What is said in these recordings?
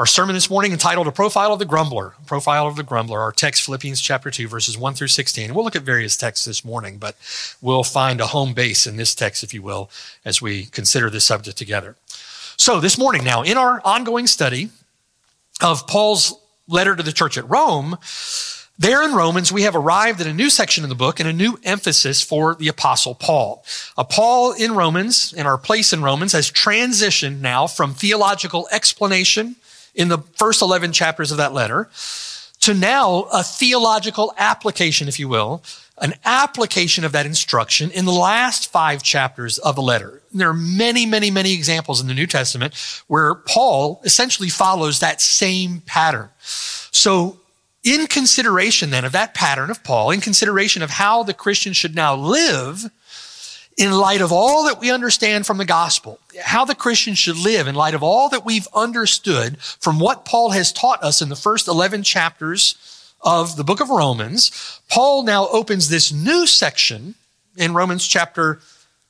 Our sermon this morning entitled A Profile of the Grumbler. Profile of the Grumbler. Our text, Philippians chapter 2, verses 1 through 16. We'll look at various texts this morning, but we'll find a home base in this text, if you will, as we consider this subject together. So, this morning now, in our ongoing study of Paul's letter to the church at Rome, there in Romans, we have arrived at a new section in the book and a new emphasis for the apostle Paul. Uh, Paul in Romans, in our place in Romans, has transitioned now from theological explanation in the first 11 chapters of that letter to now a theological application, if you will, an application of that instruction in the last five chapters of the letter. There are many, many, many examples in the New Testament where Paul essentially follows that same pattern. So in consideration then of that pattern of Paul, in consideration of how the Christian should now live, in light of all that we understand from the gospel, how the Christian should live in light of all that we've understood from what Paul has taught us in the first 11 chapters of the book of Romans, Paul now opens this new section in Romans chapter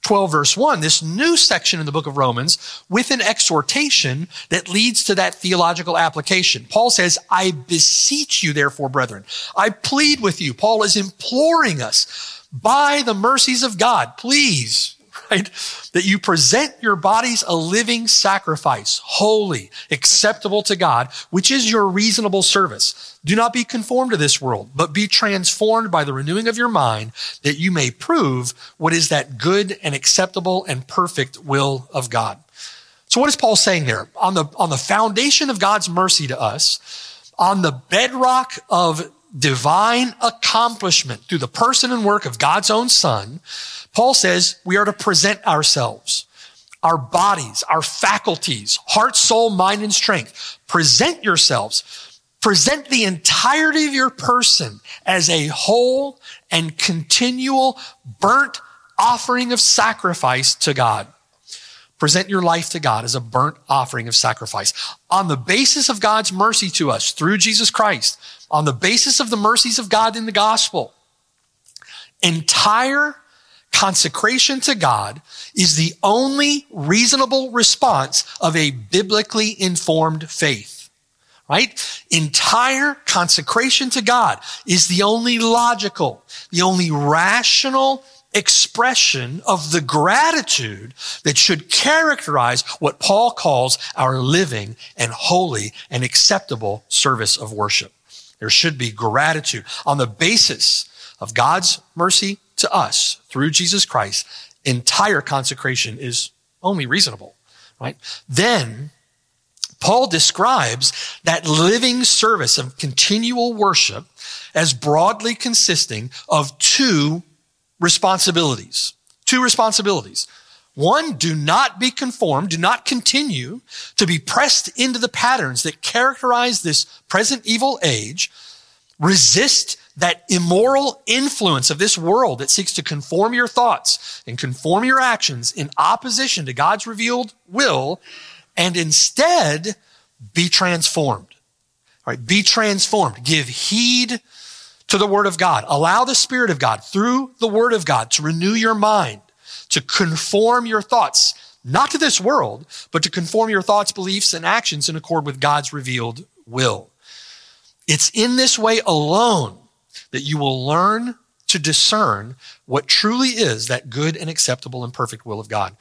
12 verse 1, this new section in the book of Romans with an exhortation that leads to that theological application. Paul says, I beseech you therefore, brethren. I plead with you. Paul is imploring us by the mercies of God, please, right? That you present your bodies a living sacrifice, holy, acceptable to God, which is your reasonable service. Do not be conformed to this world, but be transformed by the renewing of your mind that you may prove what is that good and acceptable and perfect will of God. So what is Paul saying there? On the, on the foundation of God's mercy to us, on the bedrock of divine accomplishment through the person and work of God's own Son, Paul says we are to present ourselves, our bodies, our faculties, heart, soul, mind, and strength. Present yourselves. Present the entirety of your person as a whole and continual burnt offering of sacrifice to God. Present your life to God as a burnt offering of sacrifice. On the basis of God's mercy to us through Jesus Christ, on the basis of the mercies of God in the gospel, entire consecration to God is the only reasonable response of a biblically informed faith. Right? Entire consecration to God is the only logical, the only rational expression of the gratitude that should characterize what Paul calls our living and holy and acceptable service of worship. There should be gratitude on the basis of God's mercy to us through Jesus Christ. Entire consecration is only reasonable, right? Then Paul describes that living service of continual worship as broadly consisting of two responsibilities. Two responsibilities. One, do not be conformed, do not continue to be pressed into the patterns that characterize this present evil age. Resist that immoral influence of this world that seeks to conform your thoughts and conform your actions in opposition to God's revealed will, and instead be transformed. All right, be transformed. Give heed to the Word of God. Allow the Spirit of God through the Word of God to renew your mind, to conform your thoughts, not to this world, but to conform your thoughts, beliefs, and actions in accord with God's revealed will. It's in this way alone that you will learn to discern what truly is that good and acceptable and perfect will of God.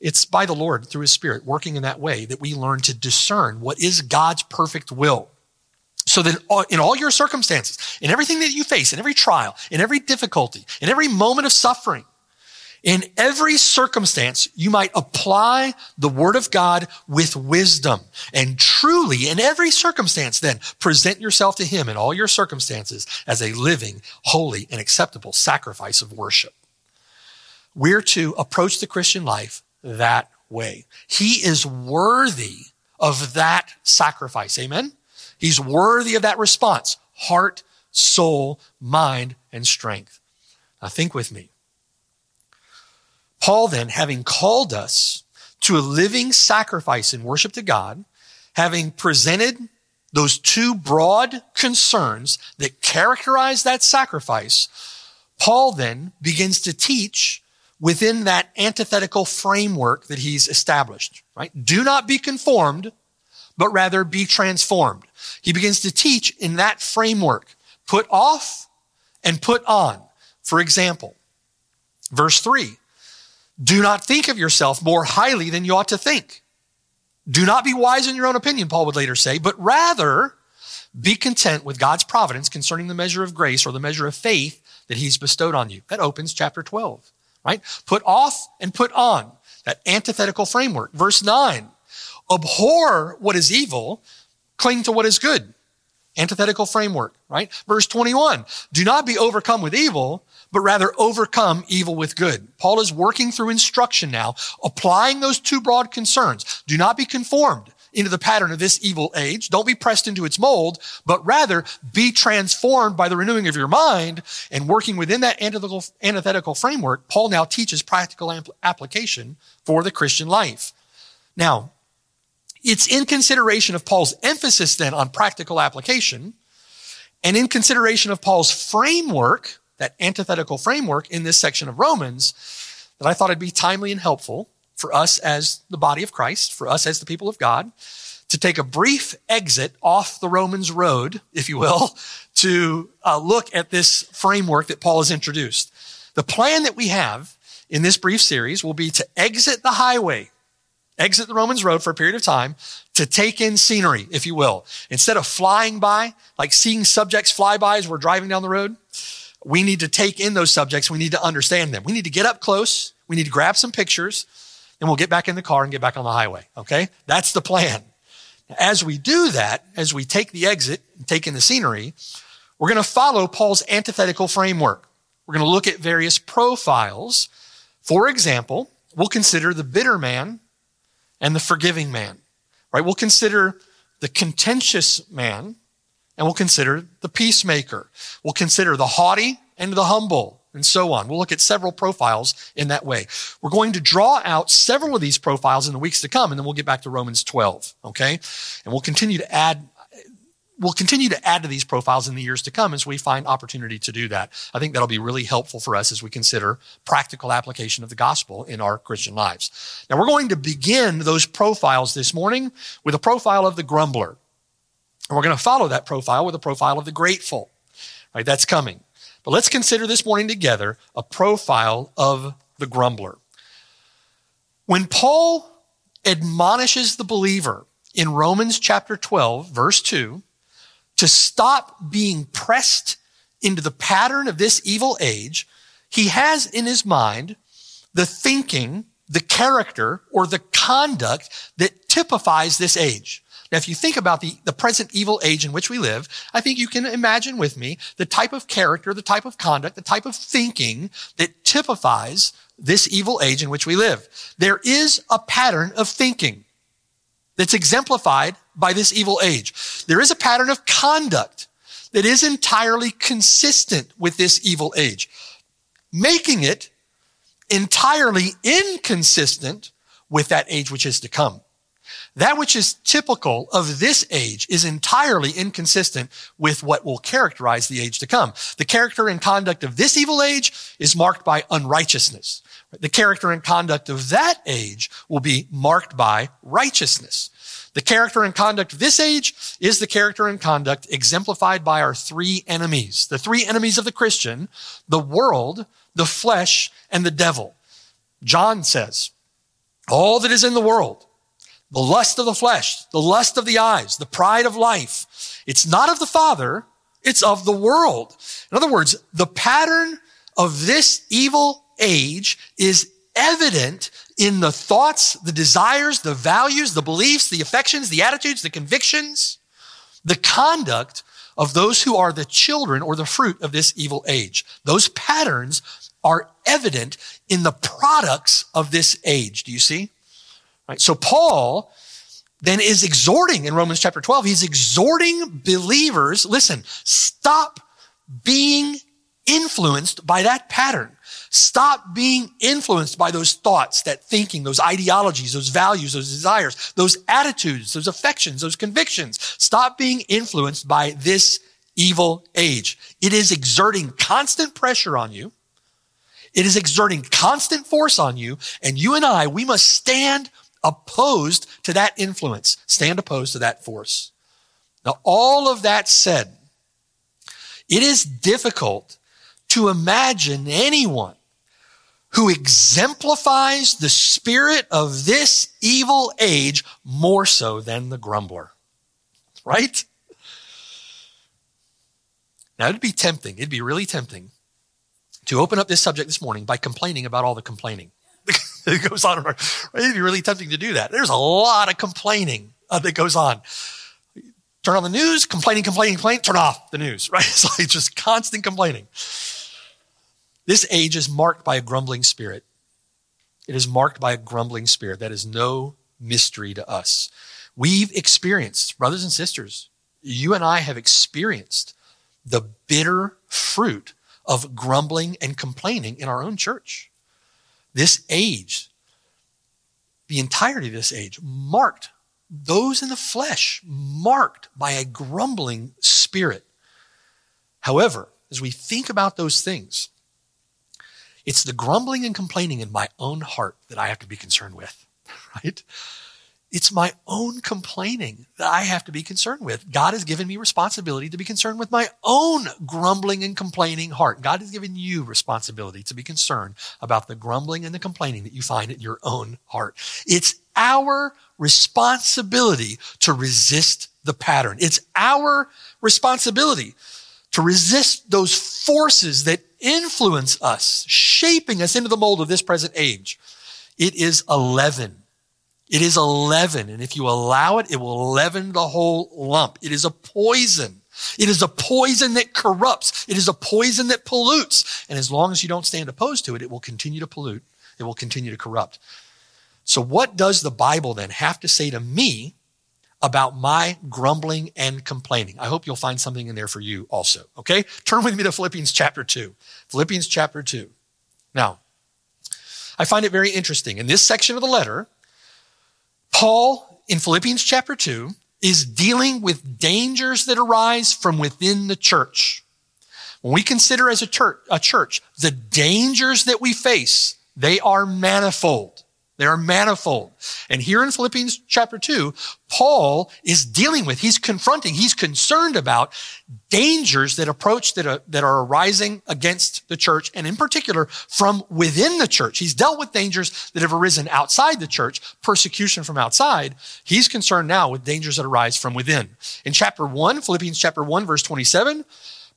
It's by the Lord through His Spirit working in that way that we learn to discern what is God's perfect will. So that in all your circumstances, in everything that you face, in every trial, in every difficulty, in every moment of suffering, in every circumstance, you might apply the word of God with wisdom and truly in every circumstance then present yourself to him in all your circumstances as a living, holy, and acceptable sacrifice of worship. We're to approach the Christian life that way. He is worthy of that sacrifice. Amen? He's worthy of that response heart, soul, mind, and strength. Now, think with me. Paul, then, having called us to a living sacrifice in worship to God, having presented those two broad concerns that characterize that sacrifice, Paul then begins to teach within that antithetical framework that he's established, right? Do not be conformed, but rather be transformed. He begins to teach in that framework. Put off and put on. For example, verse three, do not think of yourself more highly than you ought to think. Do not be wise in your own opinion, Paul would later say, but rather be content with God's providence concerning the measure of grace or the measure of faith that he's bestowed on you. That opens chapter 12, right? Put off and put on that antithetical framework. Verse 9, abhor what is evil, cling to what is good. Antithetical framework, right? Verse 21, do not be overcome with evil, but rather overcome evil with good. Paul is working through instruction now, applying those two broad concerns. Do not be conformed into the pattern of this evil age. Don't be pressed into its mold, but rather be transformed by the renewing of your mind and working within that antithetical, antithetical framework. Paul now teaches practical application for the Christian life. Now, it's in consideration of Paul's emphasis then on practical application and in consideration of Paul's framework that antithetical framework in this section of Romans that I thought it'd be timely and helpful for us as the body of Christ, for us as the people of God, to take a brief exit off the Romans road, if you will, to uh, look at this framework that Paul has introduced. The plan that we have in this brief series will be to exit the highway, exit the Romans road for a period of time to take in scenery, if you will. Instead of flying by, like seeing subjects fly by as we're driving down the road, we need to take in those subjects. We need to understand them. We need to get up close. We need to grab some pictures and we'll get back in the car and get back on the highway. Okay. That's the plan. As we do that, as we take the exit and take in the scenery, we're going to follow Paul's antithetical framework. We're going to look at various profiles. For example, we'll consider the bitter man and the forgiving man, right? We'll consider the contentious man and we'll consider the peacemaker. We'll consider the haughty and the humble and so on. We'll look at several profiles in that way. We're going to draw out several of these profiles in the weeks to come, and then we'll get back to Romans 12. Okay. And we'll continue to add we'll continue to add to these profiles in the years to come as we find opportunity to do that. I think that'll be really helpful for us as we consider practical application of the gospel in our Christian lives. Now we're going to begin those profiles this morning with a profile of the grumbler. And we're going to follow that profile with a profile of the grateful. Right, that's coming. But let's consider this morning together a profile of the grumbler. When Paul admonishes the believer in Romans chapter 12, verse 2, to stop being pressed into the pattern of this evil age, he has in his mind the thinking, the character, or the conduct that typifies this age. Now, if you think about the, the present evil age in which we live, I think you can imagine with me the type of character, the type of conduct, the type of thinking that typifies this evil age in which we live. There is a pattern of thinking that's exemplified by this evil age. There is a pattern of conduct that is entirely consistent with this evil age, making it entirely inconsistent with that age which is to come. That which is typical of this age is entirely inconsistent with what will characterize the age to come. The character and conduct of this evil age is marked by unrighteousness. The character and conduct of that age will be marked by righteousness. The character and conduct of this age is the character and conduct exemplified by our three enemies. The three enemies of the Christian, the world, the flesh, and the devil. John says, all that is in the world, the lust of the flesh, the lust of the eyes, the pride of life. It's not of the Father, it's of the world. In other words, the pattern of this evil age is evident in the thoughts, the desires, the values, the beliefs, the affections, the attitudes, the convictions, the conduct of those who are the children or the fruit of this evil age. Those patterns are evident in the products of this age. Do you see? Right? So Paul then is exhorting in Romans chapter 12. He's exhorting believers, listen, stop being influenced by that pattern. Stop being influenced by those thoughts, that thinking, those ideologies, those values, those desires, those attitudes, those affections, those convictions. Stop being influenced by this evil age. It is exerting constant pressure on you. It is exerting constant force on you. And you and I, we must stand opposed to that influence, stand opposed to that force. Now, all of that said, it is difficult to imagine anyone who exemplifies the spirit of this evil age more so than the grumbler. Right? Now, it'd be tempting, it'd be really tempting to open up this subject this morning by complaining about all the complaining. it goes on. It'd be really tempting to do that. There's a lot of complaining uh, that goes on. Turn on the news, complaining, complaining, complaining, turn off the news, right? It's like just constant complaining. This age is marked by a grumbling spirit. It is marked by a grumbling spirit. That is no mystery to us. We've experienced, brothers and sisters, you and I have experienced the bitter fruit of grumbling and complaining in our own church. This age, the entirety of this age, marked those in the flesh, marked by a grumbling spirit. However, as we think about those things, it's the grumbling and complaining in my own heart that I have to be concerned with, right? It's my own complaining that I have to be concerned with. God has given me responsibility to be concerned with my own grumbling and complaining heart. God has given you responsibility to be concerned about the grumbling and the complaining that you find in your own heart. It's our responsibility to resist the pattern. It's our responsibility to resist those forces that influence us, shaping us into the mold of this present age. It is 11. It is 11. And if you allow it, it will leaven the whole lump. It is a poison. It is a poison that corrupts. It is a poison that pollutes. And as long as you don't stand opposed to it, it will continue to pollute. It will continue to corrupt. So what does the Bible then have to say to me about my grumbling and complaining. I hope you'll find something in there for you also. Okay? Turn with me to Philippians chapter 2. Philippians chapter 2. Now, I find it very interesting. In this section of the letter, Paul in Philippians chapter 2 is dealing with dangers that arise from within the church. When we consider as a church, a church the dangers that we face, they are manifold. They are manifold. And here in Philippians chapter 2, Paul is dealing with, he's confronting, he's concerned about dangers that approach that are, that are arising against the church, and in particular from within the church. He's dealt with dangers that have arisen outside the church, persecution from outside. He's concerned now with dangers that arise from within. In chapter 1, Philippians chapter 1, verse 27,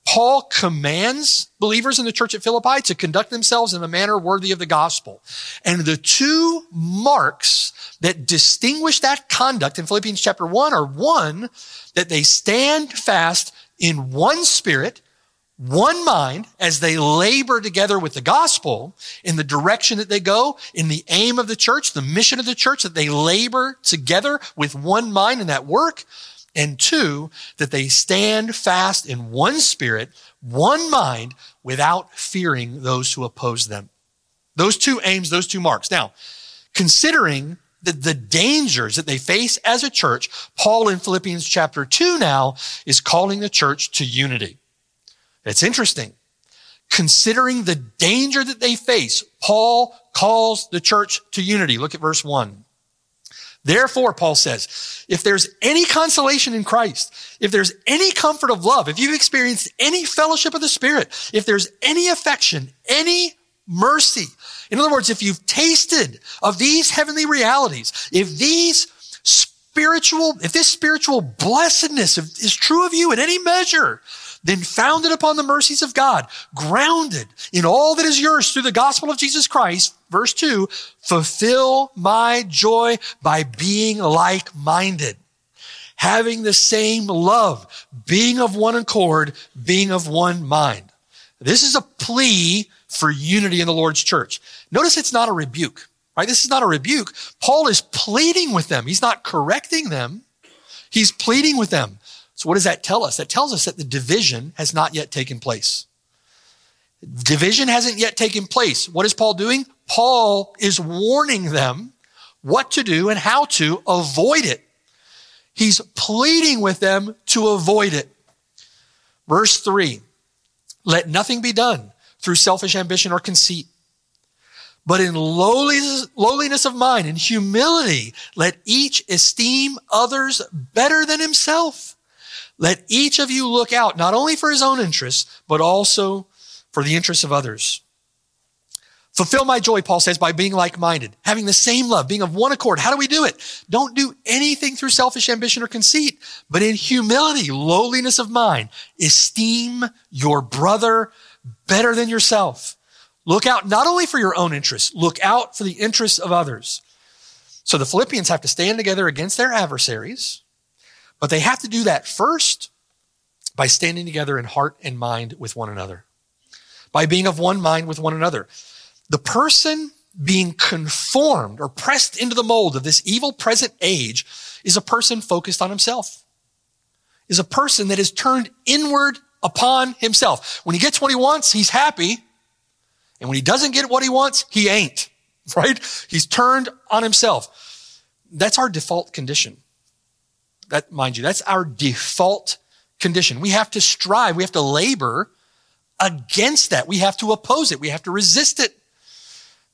Paul commands believers in the church at Philippi to conduct themselves in a manner worthy of the gospel. And the two marks that distinguish that conduct in Philippians chapter 1 are one, that they stand fast in one spirit, one mind as they labor together with the gospel in the direction that they go, in the aim of the church, the mission of the church, that they labor together with one mind in that work. And two, that they stand fast in one spirit, one mind, without fearing those who oppose them. Those two aims, those two marks. Now, considering the, the dangers that they face as a church, Paul in Philippians chapter 2 now is calling the church to unity. It's interesting. Considering the danger that they face, Paul calls the church to unity. Look at verse 1. Therefore, Paul says, if there's any consolation in Christ, if there's any comfort of love, if you've experienced any fellowship of the Spirit, if there's any affection, any mercy, in other words, if you've tasted of these heavenly realities, if these spiritual, if this spiritual blessedness is true of you in any measure, then founded upon the mercies of God, grounded in all that is yours through the gospel of Jesus Christ, verse 2, fulfill my joy by being like-minded, having the same love, being of one accord, being of one mind. This is a plea for unity in the Lord's church. Notice it's not a rebuke. Right? This is not a rebuke. Paul is pleading with them. He's not correcting them. He's pleading with them. So what does that tell us? That tells us that the division has not yet taken place. Division hasn't yet taken place. What is Paul doing? Paul is warning them what to do and how to avoid it. He's pleading with them to avoid it. Verse three, let nothing be done through selfish ambition or conceit, but in lowliness, lowliness of mind and humility, let each esteem others better than himself. Let each of you look out not only for his own interests, but also for the interests of others. Fulfill my joy, Paul says, by being like-minded, having the same love, being of one accord. How do we do it? Don't do anything through selfish ambition or conceit, but in humility, lowliness of mind, esteem your brother better than yourself. Look out not only for your own interests, look out for the interests of others. So the Philippians have to stand together against their adversaries, but they have to do that first by standing together in heart and mind with one another, by being of one mind with one another. The person being conformed or pressed into the mold of this evil present age is a person focused on himself, is a person that is turned inward upon himself. When he gets what he wants, he's happy. And when he doesn't get what he wants, he ain't, right? He's turned on himself. That's our default condition. That, mind you, that's our default condition. We have to strive. We have to labor against that. We have to oppose it. We have to resist it.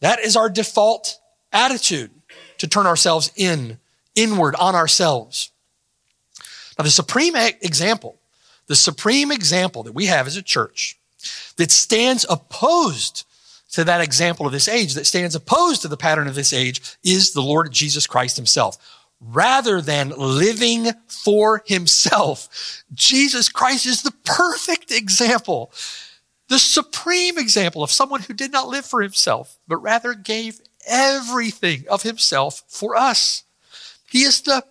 That is our default attitude to turn ourselves in, inward on ourselves. Now, the supreme example, the supreme example that we have as a church that stands opposed to that example of this age, that stands opposed to the pattern of this age, is the Lord Jesus Christ himself. Rather than living for himself, Jesus Christ is the perfect example the supreme example of someone who did not live for himself, but rather gave everything of himself for us. He is the,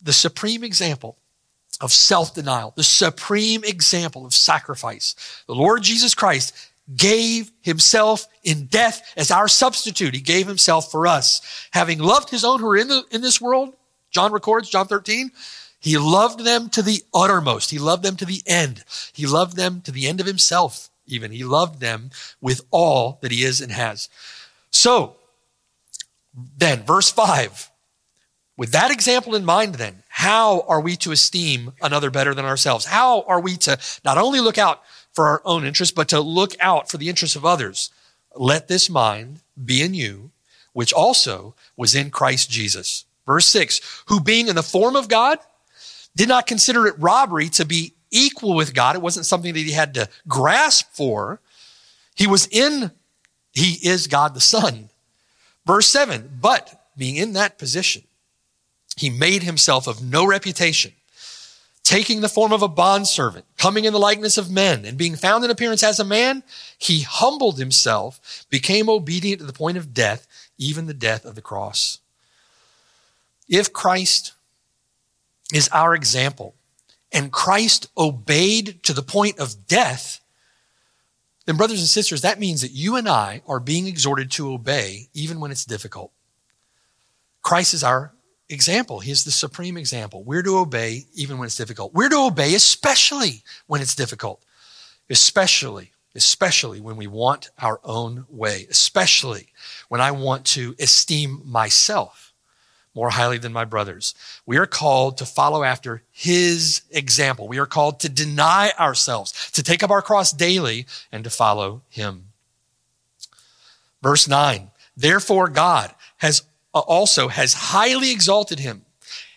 the supreme example of self-denial, the supreme example of sacrifice. The Lord Jesus Christ gave himself in death as our substitute. He gave himself for us. Having loved his own who are in, the, in this world, John records, John 13, he loved them to the uttermost. He loved them to the end. He loved them to the end of himself, even. He loved them with all that he is and has. So, then, verse 5. With that example in mind, then, how are we to esteem another better than ourselves? How are we to not only look out for our own interests, but to look out for the interests of others? Let this mind be in you, which also was in Christ Jesus. Verse 6 Who being in the form of God, did not consider it robbery to be equal with God. It wasn't something that he had to grasp for. He was in, he is God the Son. Verse 7 But being in that position, he made himself of no reputation, taking the form of a bondservant, coming in the likeness of men, and being found in appearance as a man, he humbled himself, became obedient to the point of death, even the death of the cross. If Christ is our example. And Christ obeyed to the point of death. Then, brothers and sisters, that means that you and I are being exhorted to obey even when it's difficult. Christ is our example. He is the supreme example. We're to obey even when it's difficult. We're to obey especially when it's difficult. Especially, especially when we want our own way. Especially when I want to esteem myself more highly than my brothers. We are called to follow after his example. We are called to deny ourselves, to take up our cross daily and to follow him. Verse 9. Therefore God has uh, also has highly exalted him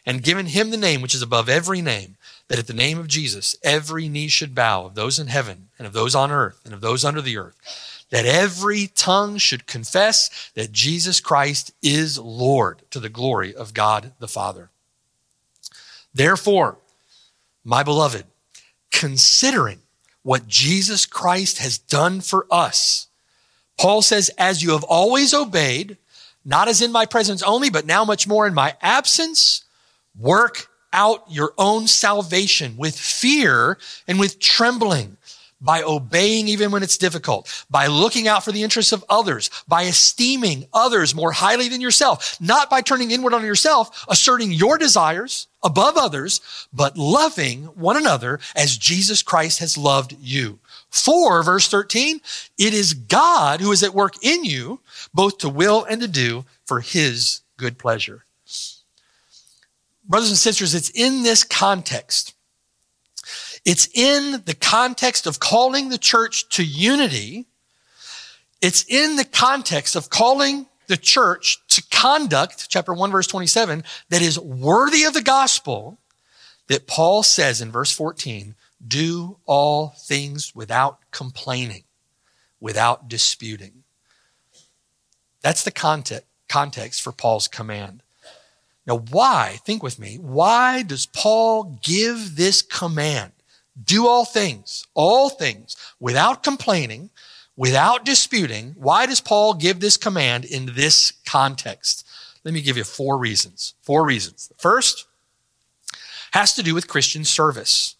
and given him the name which is above every name, that at the name of Jesus every knee should bow of those in heaven and of those on earth and of those under the earth that every tongue should confess that Jesus Christ is Lord to the glory of God the Father. Therefore, my beloved, considering what Jesus Christ has done for us, Paul says, as you have always obeyed, not as in my presence only, but now much more in my absence, work out your own salvation with fear and with trembling. By obeying even when it's difficult, by looking out for the interests of others, by esteeming others more highly than yourself, not by turning inward on yourself, asserting your desires above others, but loving one another as Jesus Christ has loved you. For, verse 13, it is God who is at work in you, both to will and to do for his good pleasure. Brothers and sisters, it's in this context it's in the context of calling the church to unity. It's in the context of calling the church to conduct, chapter 1, verse 27, that is worthy of the gospel that Paul says in verse 14, do all things without complaining, without disputing. That's the context, context for Paul's command. Now, why, think with me, why does Paul give this command? Do all things, all things, without complaining, without disputing. Why does Paul give this command in this context? Let me give you four reasons. Four reasons. First has to do with Christian service.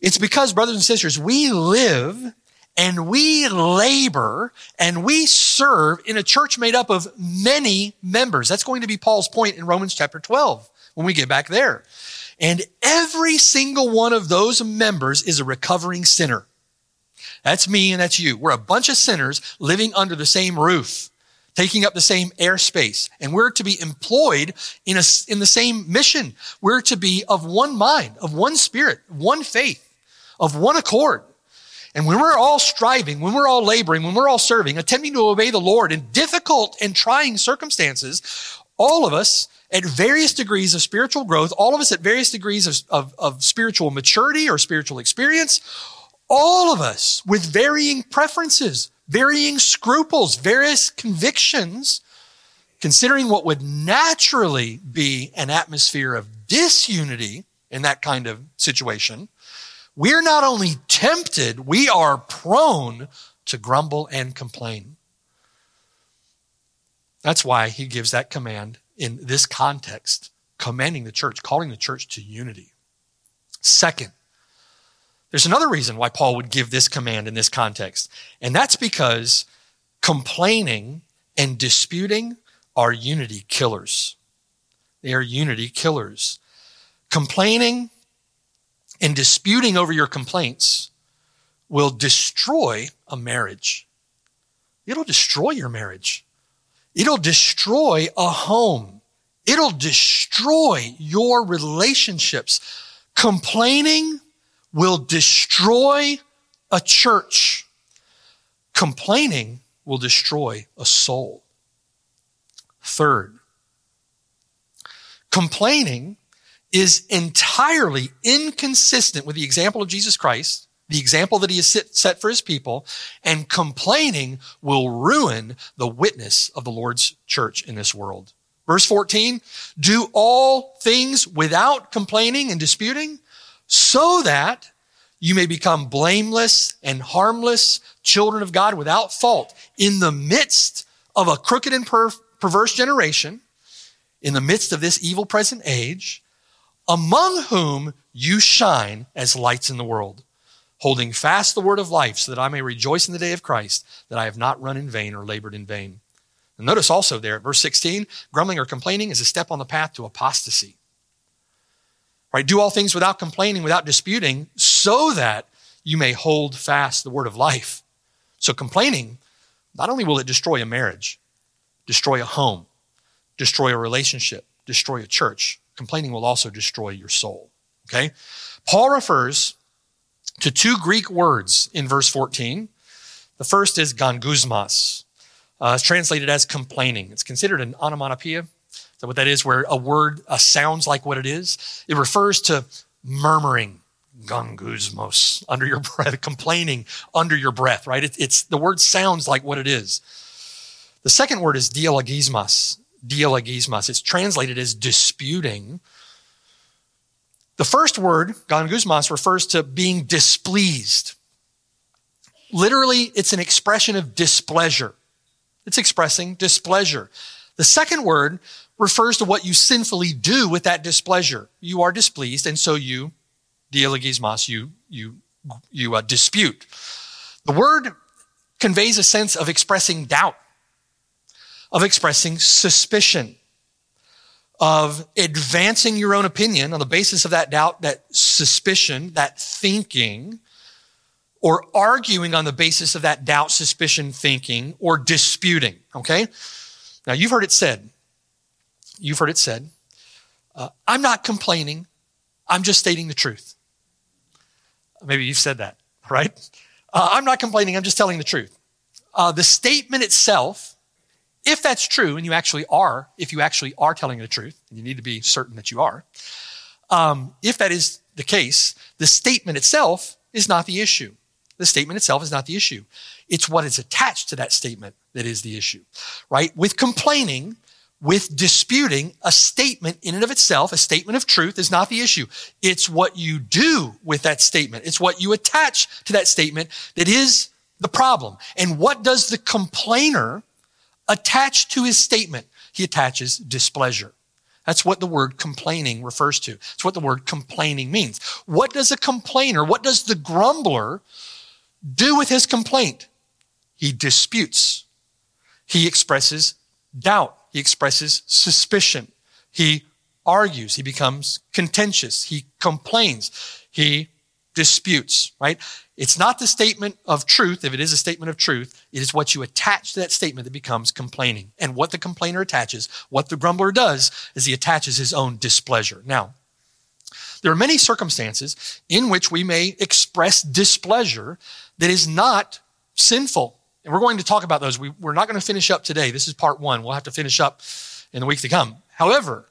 It's because, brothers and sisters, we live and we labor and we serve in a church made up of many members. That's going to be Paul's point in Romans chapter 12 when we get back there. And every single one of those members is a recovering sinner. That's me and that's you. We're a bunch of sinners living under the same roof, taking up the same airspace. And we're to be employed in, a, in the same mission. We're to be of one mind, of one spirit, one faith, of one accord. And when we're all striving, when we're all laboring, when we're all serving, attempting to obey the Lord in difficult and trying circumstances, all of us at various degrees of spiritual growth, all of us at various degrees of, of, of, spiritual maturity or spiritual experience, all of us with varying preferences, varying scruples, various convictions, considering what would naturally be an atmosphere of disunity in that kind of situation, we're not only tempted, we are prone to grumble and complain. That's why he gives that command in this context, commanding the church, calling the church to unity. Second, there's another reason why Paul would give this command in this context, and that's because complaining and disputing are unity killers. They are unity killers. Complaining and disputing over your complaints will destroy a marriage. It'll destroy your marriage. It'll destroy a home. It'll destroy your relationships. Complaining will destroy a church. Complaining will destroy a soul. Third, complaining is entirely inconsistent with the example of Jesus Christ the example that he has set for his people, and complaining will ruin the witness of the Lord's church in this world. Verse 14, do all things without complaining and disputing, so that you may become blameless and harmless children of God without fault in the midst of a crooked and per- perverse generation, in the midst of this evil present age, among whom you shine as lights in the world holding fast the word of life, so that I may rejoice in the day of Christ, that I have not run in vain or labored in vain. And notice also there at verse 16, grumbling or complaining is a step on the path to apostasy. Right? Do all things without complaining, without disputing, so that you may hold fast the word of life. So complaining, not only will it destroy a marriage, destroy a home, destroy a relationship, destroy a church, complaining will also destroy your soul. Okay? Paul refers to two Greek words in verse 14. The first is gongusmos. Uh, it's translated as complaining. It's considered an onomatopoeia. So what that is, where a word uh, sounds like what it is. It refers to murmuring, gongusmos, under your breath, complaining under your breath, right? It, it's the word sounds like what it is. The second word is dialogismos. Dialogismos. It's translated as disputing the first word, gongusmos, refers to being displeased. Literally, it's an expression of displeasure. It's expressing displeasure. The second word refers to what you sinfully do with that displeasure. You are displeased, and so you, dialogismos, you, you you uh, dispute. The word conveys a sense of expressing doubt, of expressing suspicion, of advancing your own opinion on the basis of that doubt, that suspicion, that thinking, or arguing on the basis of that doubt, suspicion, thinking, or disputing. Okay? Now, you've heard it said, you've heard it said, uh, I'm not complaining, I'm just stating the truth. Maybe you've said that, right? Uh, I'm not complaining, I'm just telling the truth. Uh, the statement itself, if that's true, and you actually are, if you actually are telling the truth, and you need to be certain that you are, um, if that is the case, the statement itself is not the issue. The statement itself is not the issue. It's what is attached to that statement that is the issue, right? With complaining, with disputing, a statement in and of itself, a statement of truth is not the issue. It's what you do with that statement. It's what you attach to that statement that is the problem. And what does the complainer attach to his statement? He attaches displeasure. That's what the word complaining refers to. It's what the word complaining means. What does a complainer, what does the grumbler do with his complaint? He disputes. He expresses doubt. He expresses suspicion. He argues. He becomes contentious. He complains. He disputes, right? It's not the statement of truth. If it is a statement of truth, it is what you attach to that statement that becomes complaining. And what the complainer attaches, what the grumbler does, is he attaches his own displeasure. Now, there are many circumstances in which we may express displeasure that is not sinful. And we're going to talk about those. We, are not going to finish up today. This is part one. We'll have to finish up in the week to come. However,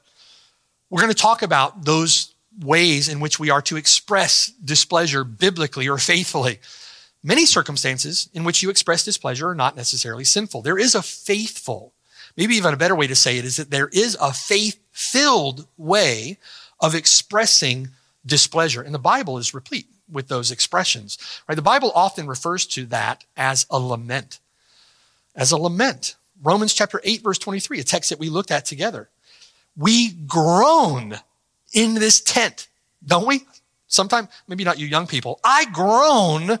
we're going to talk about those ways in which we are to express displeasure biblically or faithfully. Many circumstances in which you express displeasure are not necessarily sinful. There is a faithful, maybe even a better way to say it is that there is a faith filled way of expressing displeasure. And the Bible is replete with those expressions. Right? The Bible often refers to that as a lament. As a lament. Romans chapter 8, verse 23, a text that we looked at together. We groan in this tent, don't we? Sometimes, maybe not you young people. I groan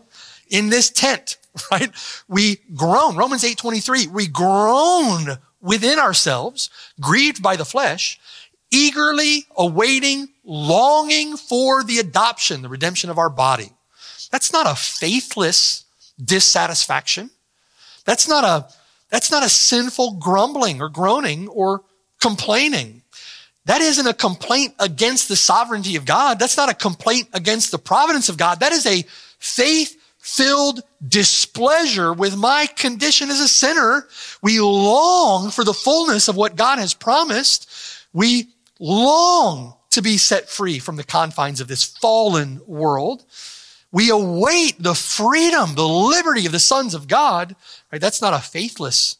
in this tent, right? We groan. Romans 8, 23, we groan within ourselves, grieved by the flesh, eagerly awaiting, longing for the adoption, the redemption of our body. That's not a faithless dissatisfaction. That's not a, that's not a sinful grumbling or groaning or complaining. That isn't a complaint against the sovereignty of God. That's not a complaint against the providence of God. That is a faith filled displeasure with my condition as a sinner. We long for the fullness of what God has promised. We long to be set free from the confines of this fallen world. We await the freedom, the liberty of the sons of God. Right? That's not a faithless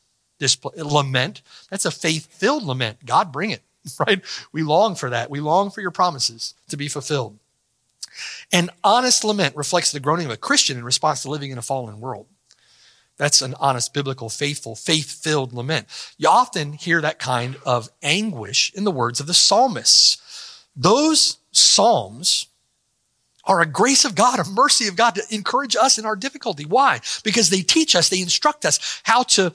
lament. That's a faith-filled lament. God, bring it. Right? We long for that. We long for your promises to be fulfilled. An honest lament reflects the groaning of a Christian in response to living in a fallen world. That's an honest, biblical, faithful, faith filled lament. You often hear that kind of anguish in the words of the psalmists. Those psalms are a grace of God, a mercy of God to encourage us in our difficulty. Why? Because they teach us, they instruct us how to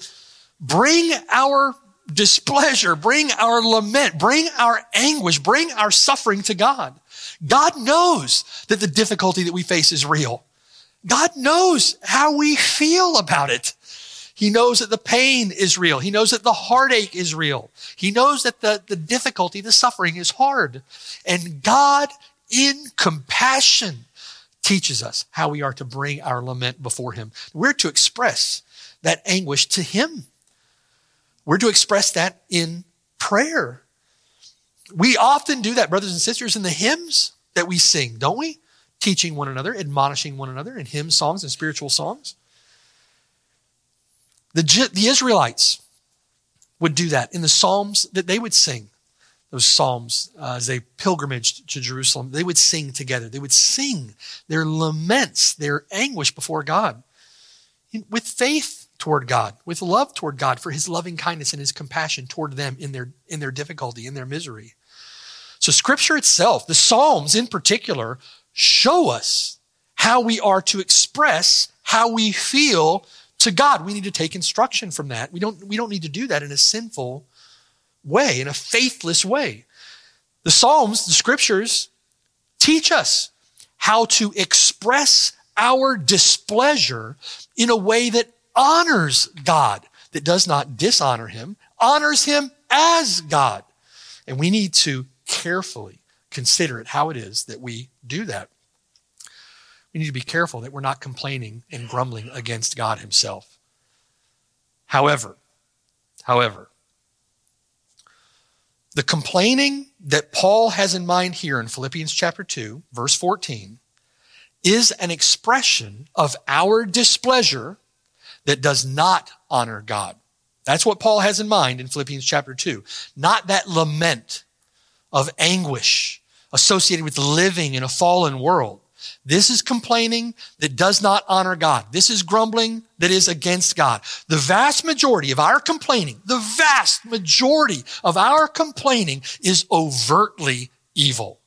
bring our displeasure, bring our lament, bring our anguish, bring our suffering to God. God knows that the difficulty that we face is real. God knows how we feel about it. He knows that the pain is real. He knows that the heartache is real. He knows that the, the difficulty, the suffering is hard. And God, in compassion, teaches us how we are to bring our lament before Him. We're to express that anguish to Him. We're to express that in prayer. We often do that, brothers and sisters, in the hymns that we sing, don't we? teaching one another, admonishing one another in hymn songs and spiritual songs. The, the Israelites would do that in the Psalms that they would sing. Those Psalms, uh, as they pilgrimaged to Jerusalem, they would sing together. They would sing their laments, their anguish before God with faith toward God, with love toward God for his loving kindness and his compassion toward them in their, in their difficulty, in their misery. So, scripture itself, the Psalms in particular, show us how we are to express how we feel to God. We need to take instruction from that. We don't, we don't need to do that in a sinful way, in a faithless way. The Psalms, the scriptures, teach us how to express our displeasure in a way that honors God, that does not dishonor Him, honors Him as God. And we need to carefully consider it how it is that we do that. We need to be careful that we're not complaining and grumbling against God Himself. However, however, the complaining that Paul has in mind here in Philippians chapter 2, verse 14, is an expression of our displeasure that does not honor God. That's what Paul has in mind in Philippians chapter 2. Not that lament of anguish associated with living in a fallen world. This is complaining that does not honor God. This is grumbling that is against God. The vast majority of our complaining, the vast majority of our complaining is overtly evil.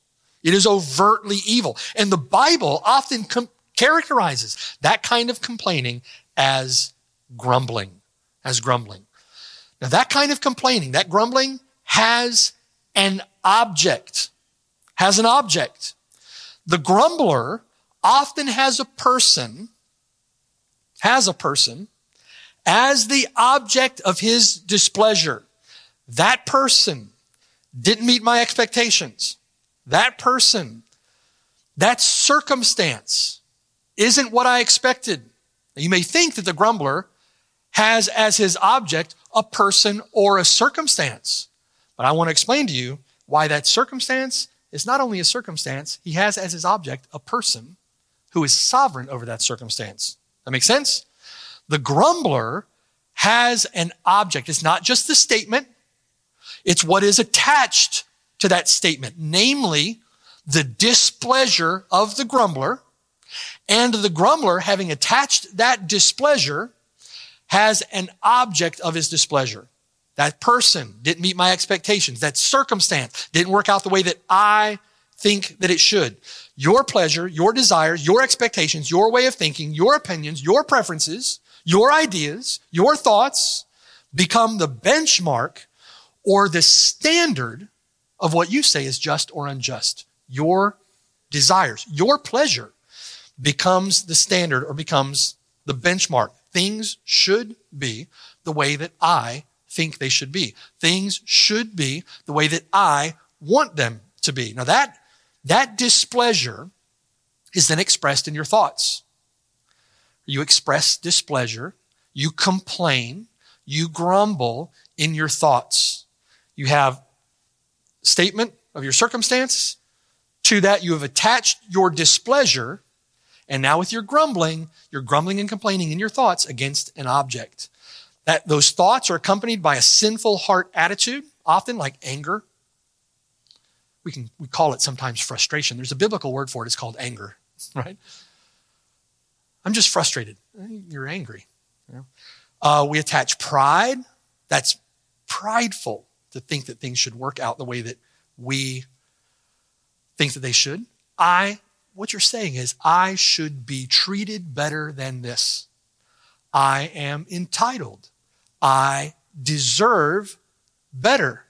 It is overtly evil. And the Bible often com- characterizes that kind of complaining as grumbling, as grumbling. Now, that kind of complaining, that grumbling has an object, has an object. The grumbler often has a person, has a person as the object of his displeasure. That person didn't meet my expectations. That person, that circumstance isn't what I expected. You may think that the grumbler has as his object a person or a circumstance. But I want to explain to you why that circumstance is not only a circumstance, he has as his object a person who is sovereign over that circumstance. That makes sense? The grumbler has an object. It's not just the statement, it's what is attached to that statement, namely the displeasure of the grumbler. And the grumbler, having attached that displeasure, has an object of his displeasure. That person didn't meet my expectations. That circumstance didn't work out the way that I think that it should. Your pleasure, your desires, your expectations, your way of thinking, your opinions, your preferences, your ideas, your thoughts become the benchmark or the standard of what you say is just or unjust. Your desires, your pleasure becomes the standard or becomes the benchmark. Things should be the way that I think they should be. Things should be the way that I want them to be. Now that, that displeasure is then expressed in your thoughts. You express displeasure, you complain, you grumble in your thoughts. You have statement of your circumstance. To that, you have attached your displeasure. And now with your grumbling, you're grumbling and complaining in your thoughts against an object. That those thoughts are accompanied by a sinful heart attitude, often like anger. We can we call it sometimes frustration. There's a biblical word for it. It's called anger, right? I'm just frustrated. You're angry. Uh, we attach pride. That's prideful to think that things should work out the way that we think that they should. I, what you're saying is, I should be treated better than this. I am entitled. I deserve better.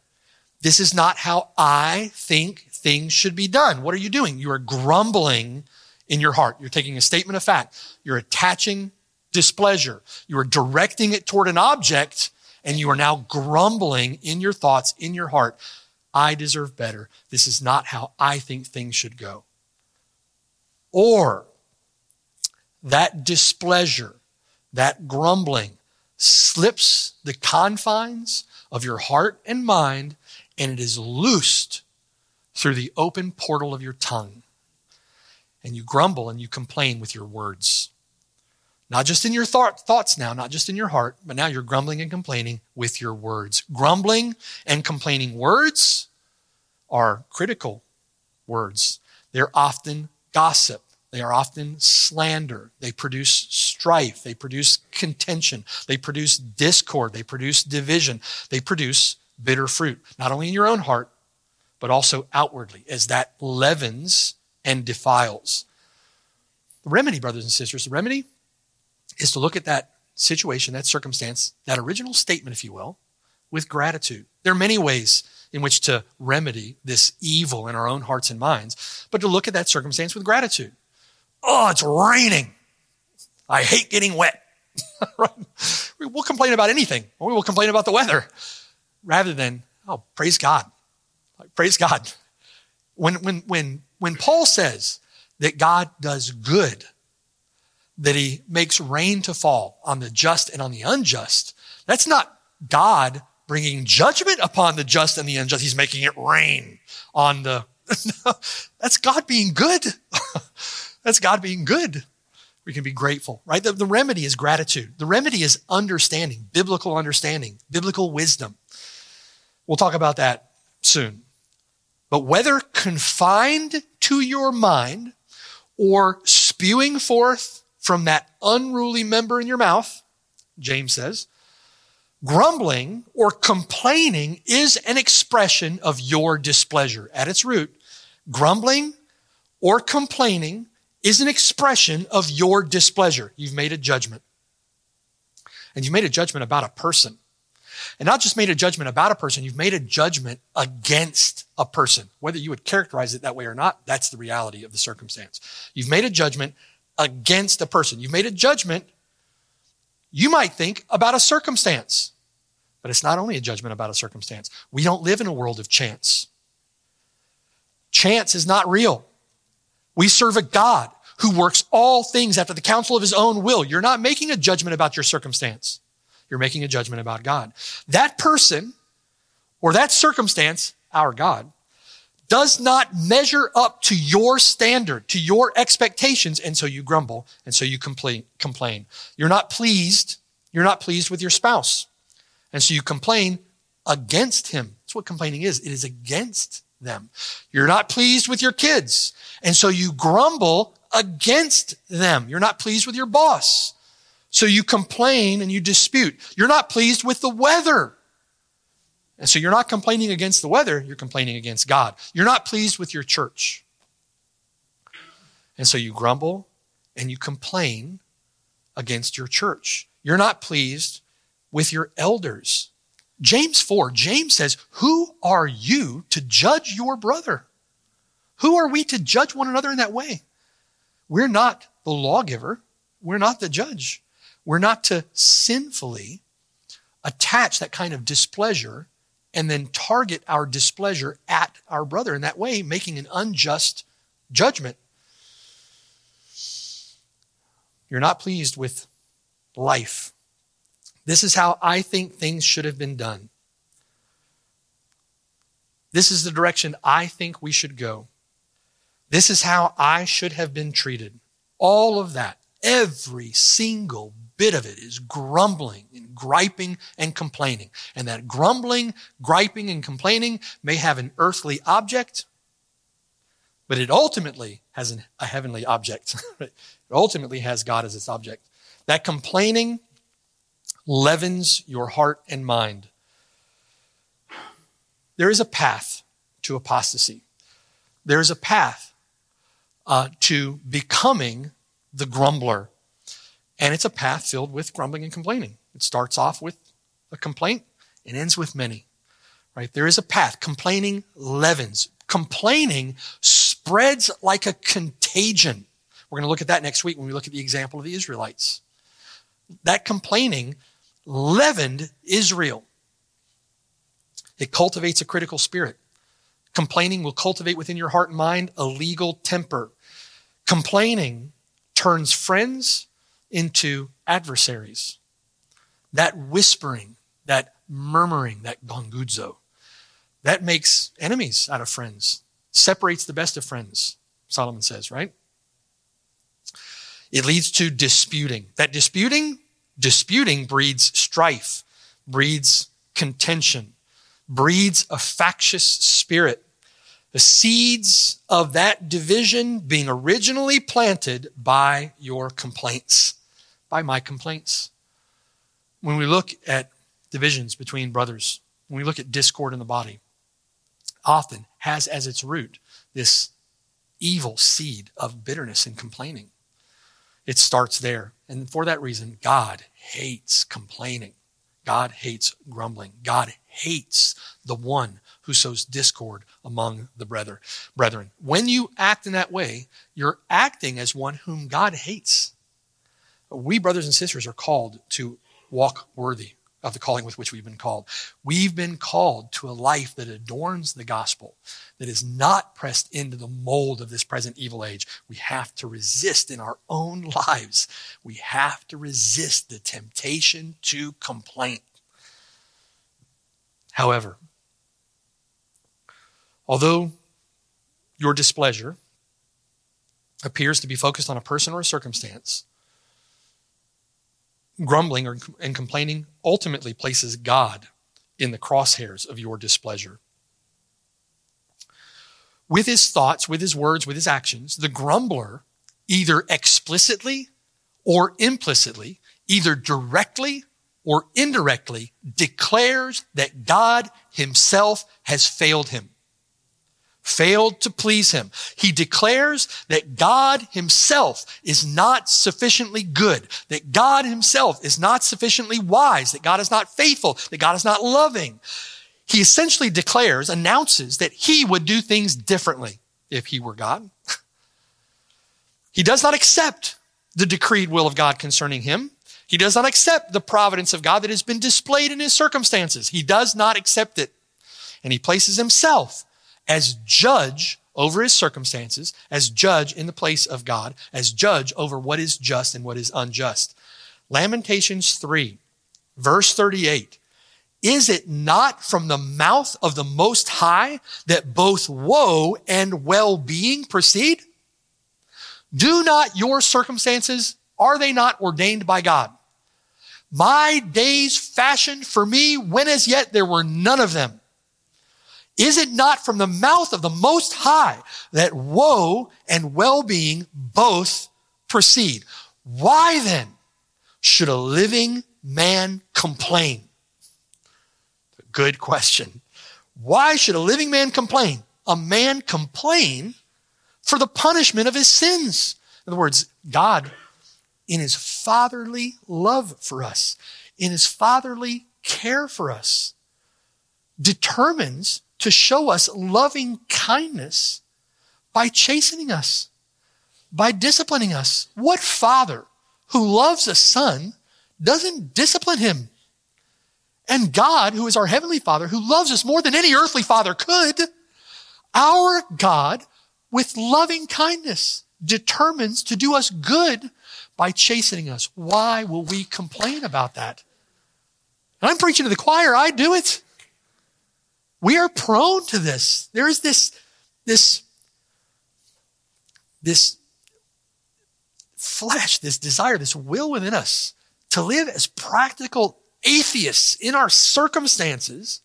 This is not how I think things should be done. What are you doing? You are grumbling in your heart. You're taking a statement of fact. You're attaching displeasure. You are directing it toward an object and you are now grumbling in your thoughts, in your heart. I deserve better. This is not how I think things should go. Or that displeasure, that grumbling, slips the confines of your heart and mind, and it is loosed through the open portal of your tongue. And you grumble and you complain with your words. Not just in your thought, thoughts now, not just in your heart, but now you're grumbling and complaining with your words. Grumbling and complaining words are critical words. They're often gossip. They are often slander. They produce strife. They produce contention. They produce discord. They produce division. They produce bitter fruit, not only in your own heart, but also outwardly, as that leavens and defiles. The remedy, brothers and sisters, the remedy is to look at that situation, that circumstance, that original statement, if you will, with gratitude. There are many ways in which to remedy this evil in our own hearts and minds, but to look at that circumstance with gratitude. Oh, it's raining. I hate getting wet. we'll complain about anything, we will complain about the weather rather than, oh, praise God. Praise God. When, when, when, when Paul says that God does good, that he makes rain to fall on the just and on the unjust, that's not God bringing judgment upon the just and the unjust. He's making it rain on the, that's God being good. that's God being good. We can be grateful, right? The, the remedy is gratitude. The remedy is understanding, biblical understanding, biblical wisdom. We'll talk about that soon. But whether confined to your mind or spewing forth from that unruly member in your mouth, James says, grumbling or complaining is an expression of your displeasure. At its root, grumbling or complaining is an expression of your displeasure. You've made a judgment. And you've made a judgment about a person. And not just made a judgment about a person, you've made a judgment against a person. Whether you would characterize it that way or not, that's the reality of the circumstance. You've made a judgment against a person. You've made a judgment, you might think, about a circumstance. But it's not only a judgment about a circumstance. We don't live in a world of chance. Chance is not real. We serve a God who works all things after the counsel of his own will. You're not making a judgment about your circumstance. You're making a judgment about God. That person or that circumstance, our God, does not measure up to your standard, to your expectations, and so you grumble, and so you complain. You're not pleased. You're not pleased with your spouse. And so you complain against him. That's what complaining is. It is against them. You're not pleased with your kids. And so you grumble against them. You're not pleased with your boss. So you complain and you dispute. You're not pleased with the weather. And so you're not complaining against the weather, you're complaining against God. You're not pleased with your church. And so you grumble and you complain against your church. You're not pleased with your elders. James 4, James says, Who are you to judge your brother? Who are we to judge one another in that way? We're not the lawgiver. We're not the judge. We're not to sinfully attach that kind of displeasure and then target our displeasure at our brother in that way, making an unjust judgment. You're not pleased with life. This is how I think things should have been done. This is the direction I think we should go. This is how I should have been treated. All of that, every single bit of it is grumbling and griping and complaining. And that grumbling, griping, and complaining may have an earthly object, but it ultimately has an, a heavenly object. it ultimately has God as its object. That complaining leavens your heart and mind. There is a path to apostasy. There is a path uh, to becoming the grumbler and it's a path filled with grumbling and complaining. It starts off with a complaint and ends with many. Right? There is a path. Complaining leavens. Complaining spreads like a contagion. We're going to look at that next week when we look at the example of the Israelites. That complaining leavened Israel. It cultivates a critical spirit. Complaining will cultivate within your heart and mind a legal temper. Complaining turns friends into adversaries. That whispering, that murmuring, that gongudzo, that makes enemies out of friends, separates the best of friends, Solomon says, right? It leads to disputing. That disputing, disputing breeds strife, breeds contention, breeds a factious spirit. The seeds of that division being originally planted by your complaints by my complaints. When we look at divisions between brothers, when we look at discord in the body, often has as its root this evil seed of bitterness and complaining. It starts there. And for that reason, God hates complaining. God hates grumbling. God hates the one who sows discord among the brethren. When you act in that way, you're acting as one whom God hates. We, brothers and sisters, are called to walk worthy of the calling with which we've been called. We've been called to a life that adorns the gospel, that is not pressed into the mold of this present evil age. We have to resist in our own lives. We have to resist the temptation to complain. However, although your displeasure appears to be focused on a person or a circumstance, grumbling or, and complaining ultimately places God in the crosshairs of your displeasure. With his thoughts, with his words, with his actions, the grumbler either explicitly or implicitly, either directly or indirectly, declares that God himself has failed him failed to please him. He declares that God himself is not sufficiently good, that God himself is not sufficiently wise, that God is not faithful, that God is not loving. He essentially declares, announces that he would do things differently if he were God. he does not accept the decreed will of God concerning him. He does not accept the providence of God that has been displayed in his circumstances. He does not accept it. And he places himself as judge over his circumstances, as judge in the place of God, as judge over what is just and what is unjust. Lamentations 3, verse 38. Is it not from the mouth of the Most High that both woe and well being proceed? Do not your circumstances, are they not ordained by God? My days fashioned for me when as yet there were none of them. Is it not from the mouth of the Most High that woe and well-being both proceed? Why then should a living man complain? Good question. Why should a living man complain? A man complain for the punishment of his sins. In other words, God, in his fatherly love for us, in his fatherly care for us, determines to show us loving kindness by chastening us, by disciplining us. What father who loves a son doesn't discipline him? And God, who is our heavenly father, who loves us more than any earthly father could, our God, with loving kindness, determines to do us good by chastening us. Why will we complain about that? I'm preaching to the choir. I do it. We are prone to this. There is this, this, this flesh, this desire, this will within us to live as practical atheists in our circumstances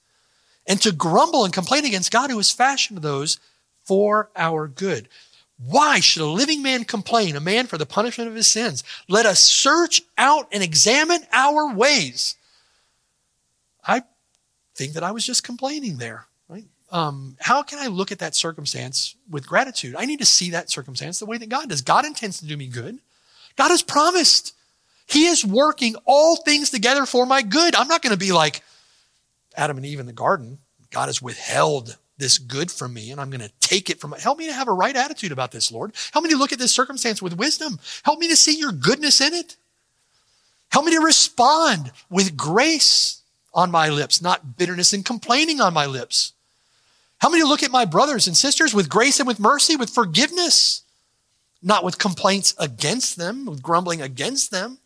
and to grumble and complain against God who has fashioned those for our good. Why should a living man complain, a man for the punishment of his sins? Let us search out and examine our ways. I think that I was just complaining there. Right? Um, how can I look at that circumstance with gratitude? I need to see that circumstance the way that God does. God intends to do me good. God has promised. He is working all things together for my good. I'm not going to be like Adam and Eve in the garden. God has withheld this good from me and I'm going to take it from it. help me to have a right attitude about this lord help me to look at this circumstance with wisdom help me to see your goodness in it help me to respond with grace on my lips, not bitterness and complaining on my lips. How many look at my brothers and sisters with grace and with mercy, with forgiveness, not with complaints against them, with grumbling against them?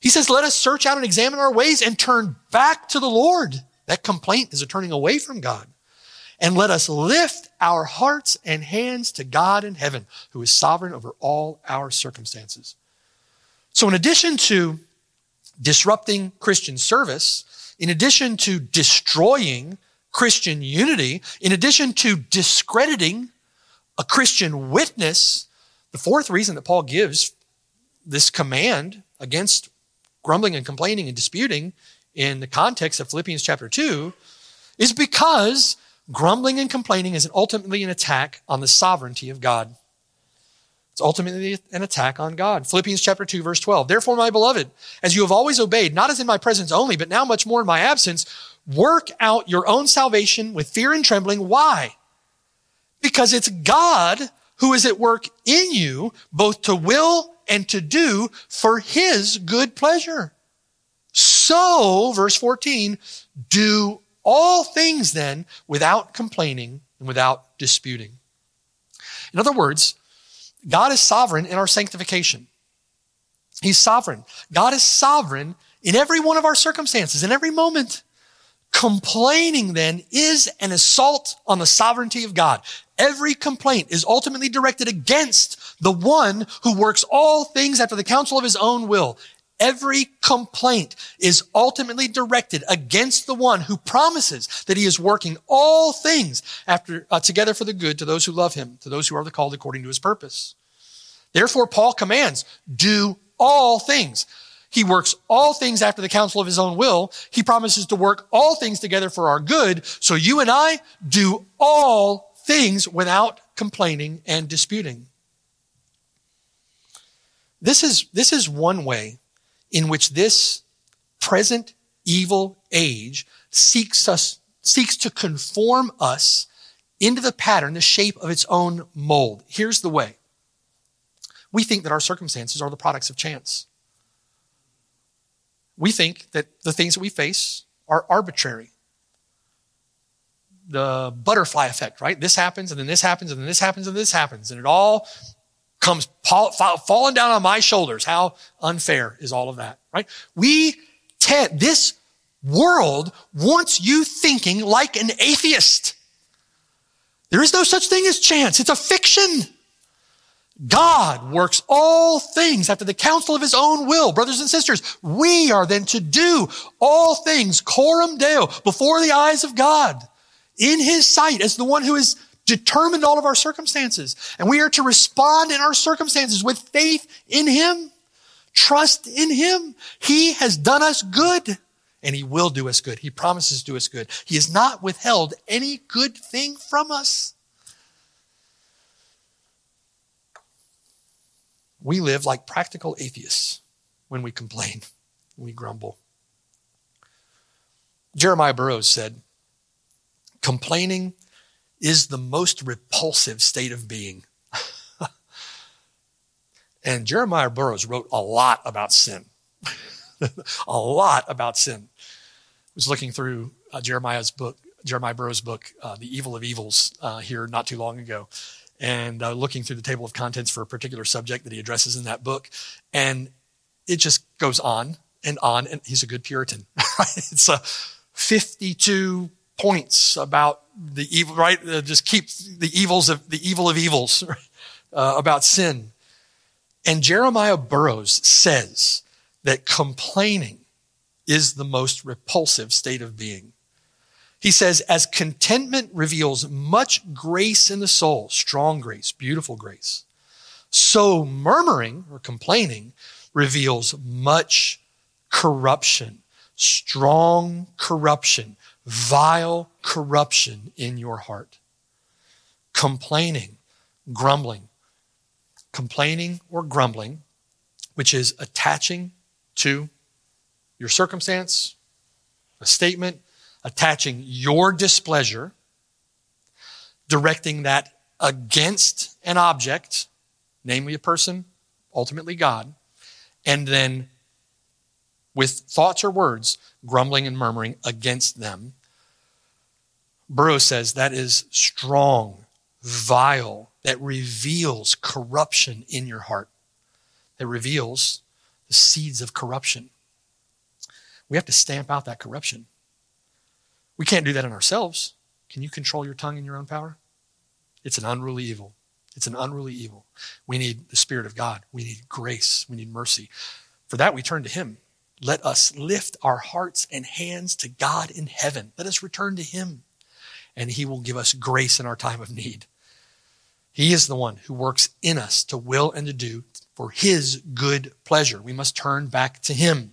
He says, let us search out and examine our ways and turn back to the Lord. That complaint is a turning away from God. And let us lift our hearts and hands to God in heaven, who is sovereign over all our circumstances. So in addition to disrupting Christian service, in addition to destroying Christian unity, in addition to discrediting a Christian witness, the fourth reason that Paul gives this command against grumbling and complaining and disputing in the context of Philippians chapter 2 is because grumbling and complaining is ultimately an attack on the sovereignty of God. It's ultimately an attack on God. Philippians chapter 2, verse 12. Therefore, my beloved, as you have always obeyed, not as in my presence only, but now much more in my absence, work out your own salvation with fear and trembling. Why? Because it's God who is at work in you, both to will and to do for his good pleasure. So, verse 14, do all things then without complaining and without disputing. In other words, God is sovereign in our sanctification. He's sovereign. God is sovereign in every one of our circumstances, in every moment. Complaining then is an assault on the sovereignty of God. Every complaint is ultimately directed against the one who works all things after the counsel of his own will. Every complaint is ultimately directed against the one who promises that he is working all things after, uh, together for the good to those who love him, to those who are the called according to his purpose. Therefore, Paul commands, do all things. He works all things after the counsel of his own will. He promises to work all things together for our good. So you and I do all things without complaining and disputing. This is, this is one way in which this present evil age seeks us, seeks to conform us into the pattern, the shape of its own mold. Here's the way. We think that our circumstances are the products of chance. We think that the things that we face are arbitrary. The butterfly effect, right? This happens, and then this happens, and then this happens, and this happens, and it all comes falling down on my shoulders. How unfair is all of that, right? We tend, this world wants you thinking like an atheist. There is no such thing as chance. It's a fiction. God works all things after the counsel of his own will. Brothers and sisters, we are then to do all things coram deo before the eyes of God in his sight as the one who is determined all of our circumstances. And we are to respond in our circumstances with faith in Him, trust in Him. He has done us good and He will do us good. He promises to do us good. He has not withheld any good thing from us. We live like practical atheists when we complain, we grumble. Jeremiah Burroughs said, complaining is the most repulsive state of being. and Jeremiah Burroughs wrote a lot about sin. a lot about sin. I was looking through uh, Jeremiah's book, Jeremiah Burroughs' book, uh, The Evil of Evils, uh, here not too long ago, and uh, looking through the table of contents for a particular subject that he addresses in that book. And it just goes on and on. And he's a good Puritan. it's a 52 points about the evil, right? Uh, just keep the evils of the evil of evils uh, about sin. And Jeremiah Burroughs says that complaining is the most repulsive state of being. He says, as contentment reveals much grace in the soul, strong grace, beautiful grace, so murmuring or complaining reveals much corruption, strong corruption, vile corruption in your heart. Complaining, grumbling, complaining or grumbling, which is attaching to your circumstance, a statement, attaching your displeasure, directing that against an object, namely a person, ultimately God, and then with thoughts or words, grumbling and murmuring against them. Burroughs says that is strong, vile, that reveals corruption in your heart, that reveals the seeds of corruption. We have to stamp out that corruption. We can't do that in ourselves. Can you control your tongue in your own power? It's an unruly evil. It's an unruly evil. We need the Spirit of God. We need grace. We need mercy. For that, we turn to Him. Let us lift our hearts and hands to God in heaven. Let us return to Him, and He will give us grace in our time of need. He is the one who works in us to will and to do for His good pleasure. We must turn back to Him.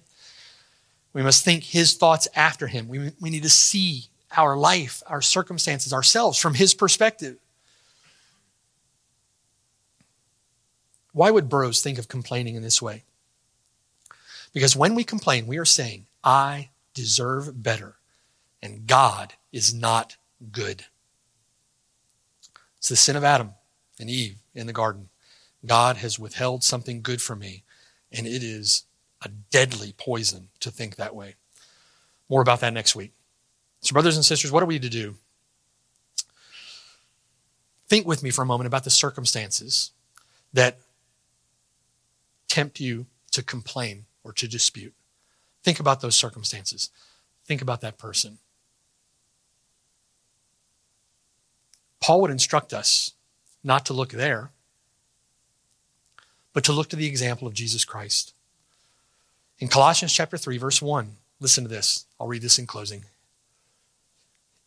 We must think His thoughts after Him. We, we need to see our life, our circumstances, ourselves from His perspective. Why would Burroughs think of complaining in this way? Because when we complain, we are saying, I deserve better, and God is not good. It's the sin of Adam and Eve in the garden. God has withheld something good from me, and it is a deadly poison to think that way. More about that next week. So, brothers and sisters, what are we to do? Think with me for a moment about the circumstances that tempt you to complain or to dispute. Think about those circumstances. Think about that person. Paul would instruct us not to look there, but to look to the example of Jesus Christ. In Colossians chapter 3, verse 1, listen to this. I'll read this in closing.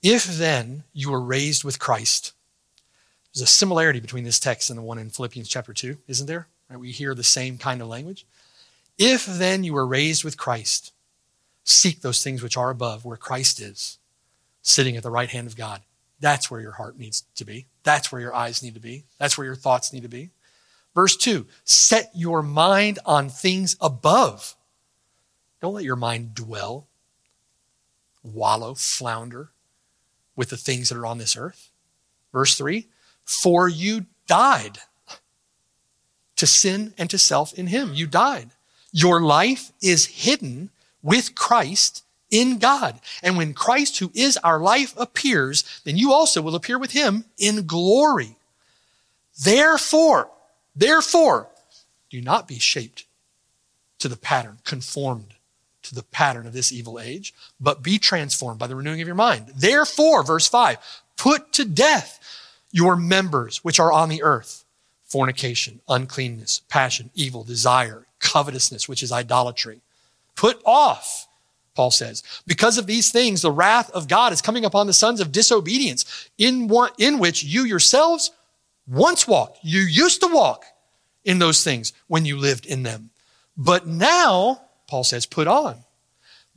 If then you were raised with Christ, there's a similarity between this text and the one in Philippians chapter 2, isn't there? We hear the same kind of language. If then you were raised with Christ, seek those things which are above, where Christ is, sitting at the right hand of God. That's where your heart needs to be. That's where your eyes need to be. That's where your thoughts need to be. Verse 2 Set your mind on things above. Don't let your mind dwell, wallow, flounder with the things that are on this earth. Verse 3 For you died to sin and to self in Him. You died. Your life is hidden with Christ in God. And when Christ, who is our life, appears, then you also will appear with Him in glory. Therefore, therefore, do not be shaped to the pattern, conformed to the pattern of this evil age, but be transformed by the renewing of your mind. Therefore, verse 5, put to death your members which are on the earth fornication, uncleanness, passion, evil, desire, covetousness, which is idolatry. Put off, Paul says. Because of these things, the wrath of God is coming upon the sons of disobedience, in, one, in which you yourselves once walked. You used to walk in those things when you lived in them. But now, Paul says, put on.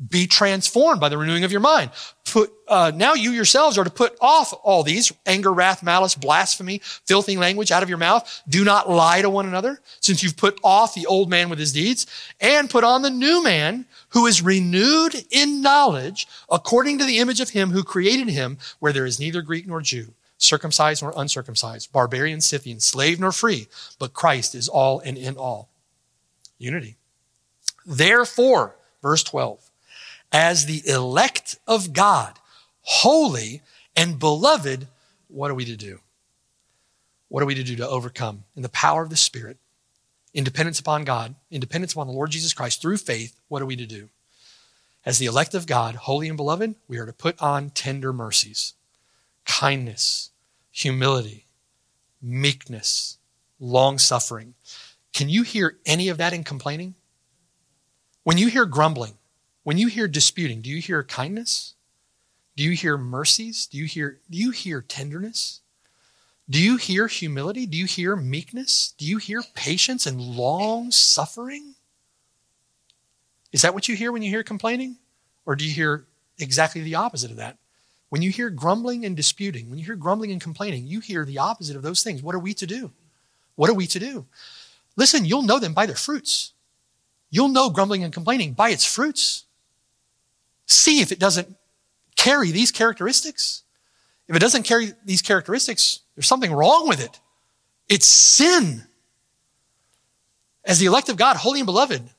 Be transformed by the renewing of your mind. Put, uh, now you yourselves are to put off all these anger, wrath, malice, blasphemy, filthy language out of your mouth. Do not lie to one another since you've put off the old man with his deeds and put on the new man who is renewed in knowledge according to the image of him who created him where there is neither Greek nor Jew, circumcised nor uncircumcised, barbarian, Scythian, slave nor free, but Christ is all and in all. Unity. Therefore, verse 12, as the elect of God, holy and beloved, what are we to do? What are we to do to overcome in the power of the Spirit, independence upon God, independence upon the Lord Jesus Christ through faith? What are we to do? As the elect of God, holy and beloved, we are to put on tender mercies, kindness, humility, meekness, long suffering. Can you hear any of that in complaining? When you hear grumbling, when you hear disputing, do you hear kindness? Do you hear mercies? Do you hear, do you hear tenderness? Do you hear humility? Do you hear meekness? Do you hear patience and long suffering? Is that what you hear when you hear complaining? Or do you hear exactly the opposite of that? When you hear grumbling and disputing, when you hear grumbling and complaining, you hear the opposite of those things. What are we to do? What are we to do? Listen, you'll know them by their fruits. You'll know grumbling and complaining by its fruits. See if it doesn't carry these characteristics. If it doesn't carry these characteristics, there's something wrong with it. It's sin. As the elect of God, holy and beloved,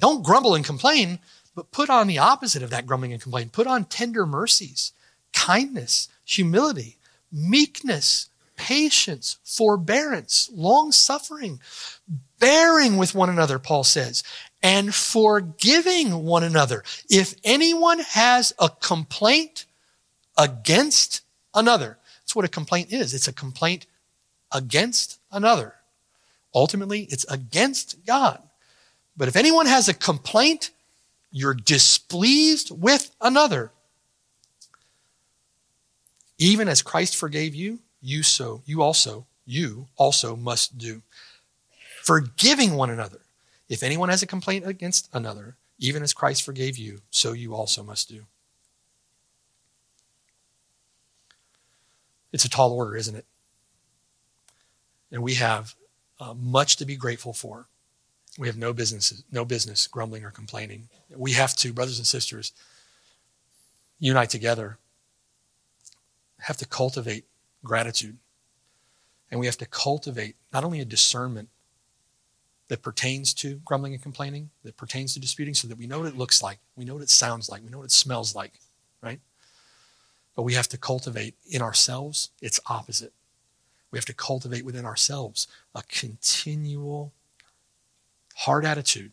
don't grumble and complain, but put on the opposite of that grumbling and complaint. Put on tender mercies, kindness, humility, meekness, patience, forbearance, long suffering, bearing with one another, Paul says, and forgiving one another. If anyone has a complaint against another, that's what a complaint is. It's a complaint against another. Ultimately, it's against God. But if anyone has a complaint, you're displeased with another. Even as Christ forgave you, you so, you also, you also must do. Forgiving one another. If anyone has a complaint against another, even as Christ forgave you, so you also must do. It's a tall order, isn't it? And we have uh, much to be grateful for. We have no business, no business grumbling or complaining. We have to, brothers and sisters, unite together, have to cultivate gratitude. And we have to cultivate not only a discernment that pertains to grumbling and complaining, that pertains to disputing, so that we know what it looks like, we know what it sounds like, we know what it smells like, right? But we have to cultivate in ourselves its opposite. We have to cultivate within ourselves a continual hard attitude,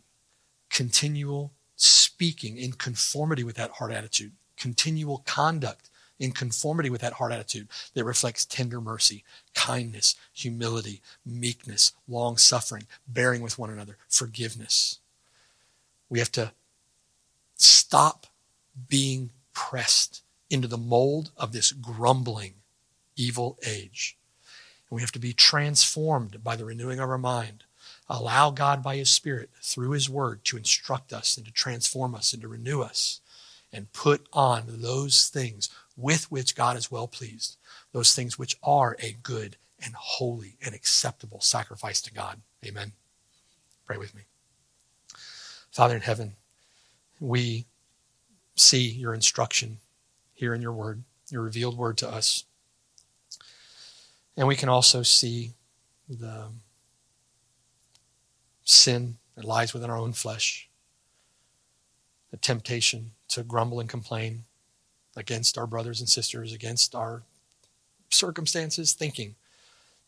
continual speaking in conformity with that hard attitude, continual conduct in conformity with that heart attitude that reflects tender mercy, kindness, humility, meekness, long suffering, bearing with one another, forgiveness. We have to stop being pressed into the mold of this grumbling, evil age. And we have to be transformed by the renewing of our mind. Allow God by His Spirit, through His Word, to instruct us and to transform us and to renew us and put on those things with which God is well pleased, those things which are a good and holy and acceptable sacrifice to God. Amen. Pray with me. Father in heaven, we see your instruction here in your word, your revealed word to us. And we can also see the sin that lies within our own flesh, the temptation to grumble and complain against our brothers and sisters, against our circumstances, thinking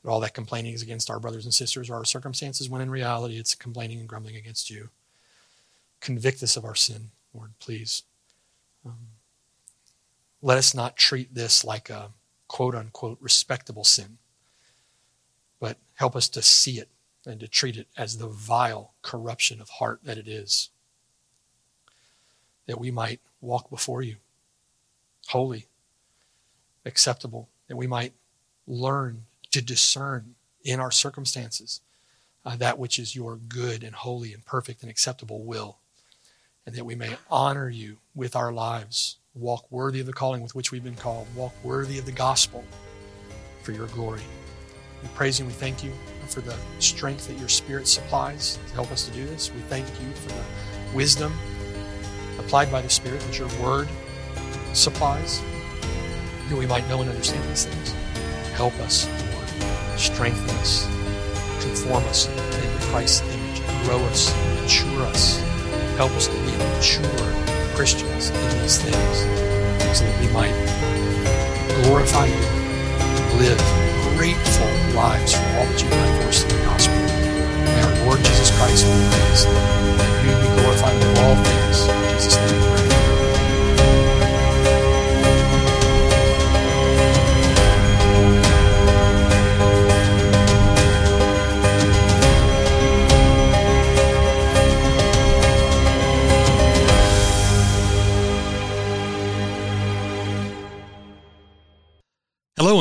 that all that complaining is against our brothers and sisters or our circumstances, when in reality it's complaining and grumbling against you. Convict us of our sin, Lord, please. Um, let us not treat this like a quote unquote respectable sin, but help us to see it and to treat it as the vile corruption of heart that it is. That we might walk before you holy, acceptable, that we might learn to discern in our circumstances uh, that which is your good and holy and perfect and acceptable will, and that we may honor you with our lives walk worthy of the calling with which we've been called, walk worthy of the gospel for your glory. We praise you and we thank you for the strength that your Spirit supplies to help us to do this. We thank you for the wisdom applied by the Spirit that your word supplies, that we might know and understand these things. Help us, Lord. Strengthen us, conform us into Christ's image, grow us, mature us. Help us to be mature Christians in these things so that we might glorify you, live grateful lives for all that you've done for us in the gospel. May our Lord Jesus Christ be praised. May you be glorified in all things. In Jesus' name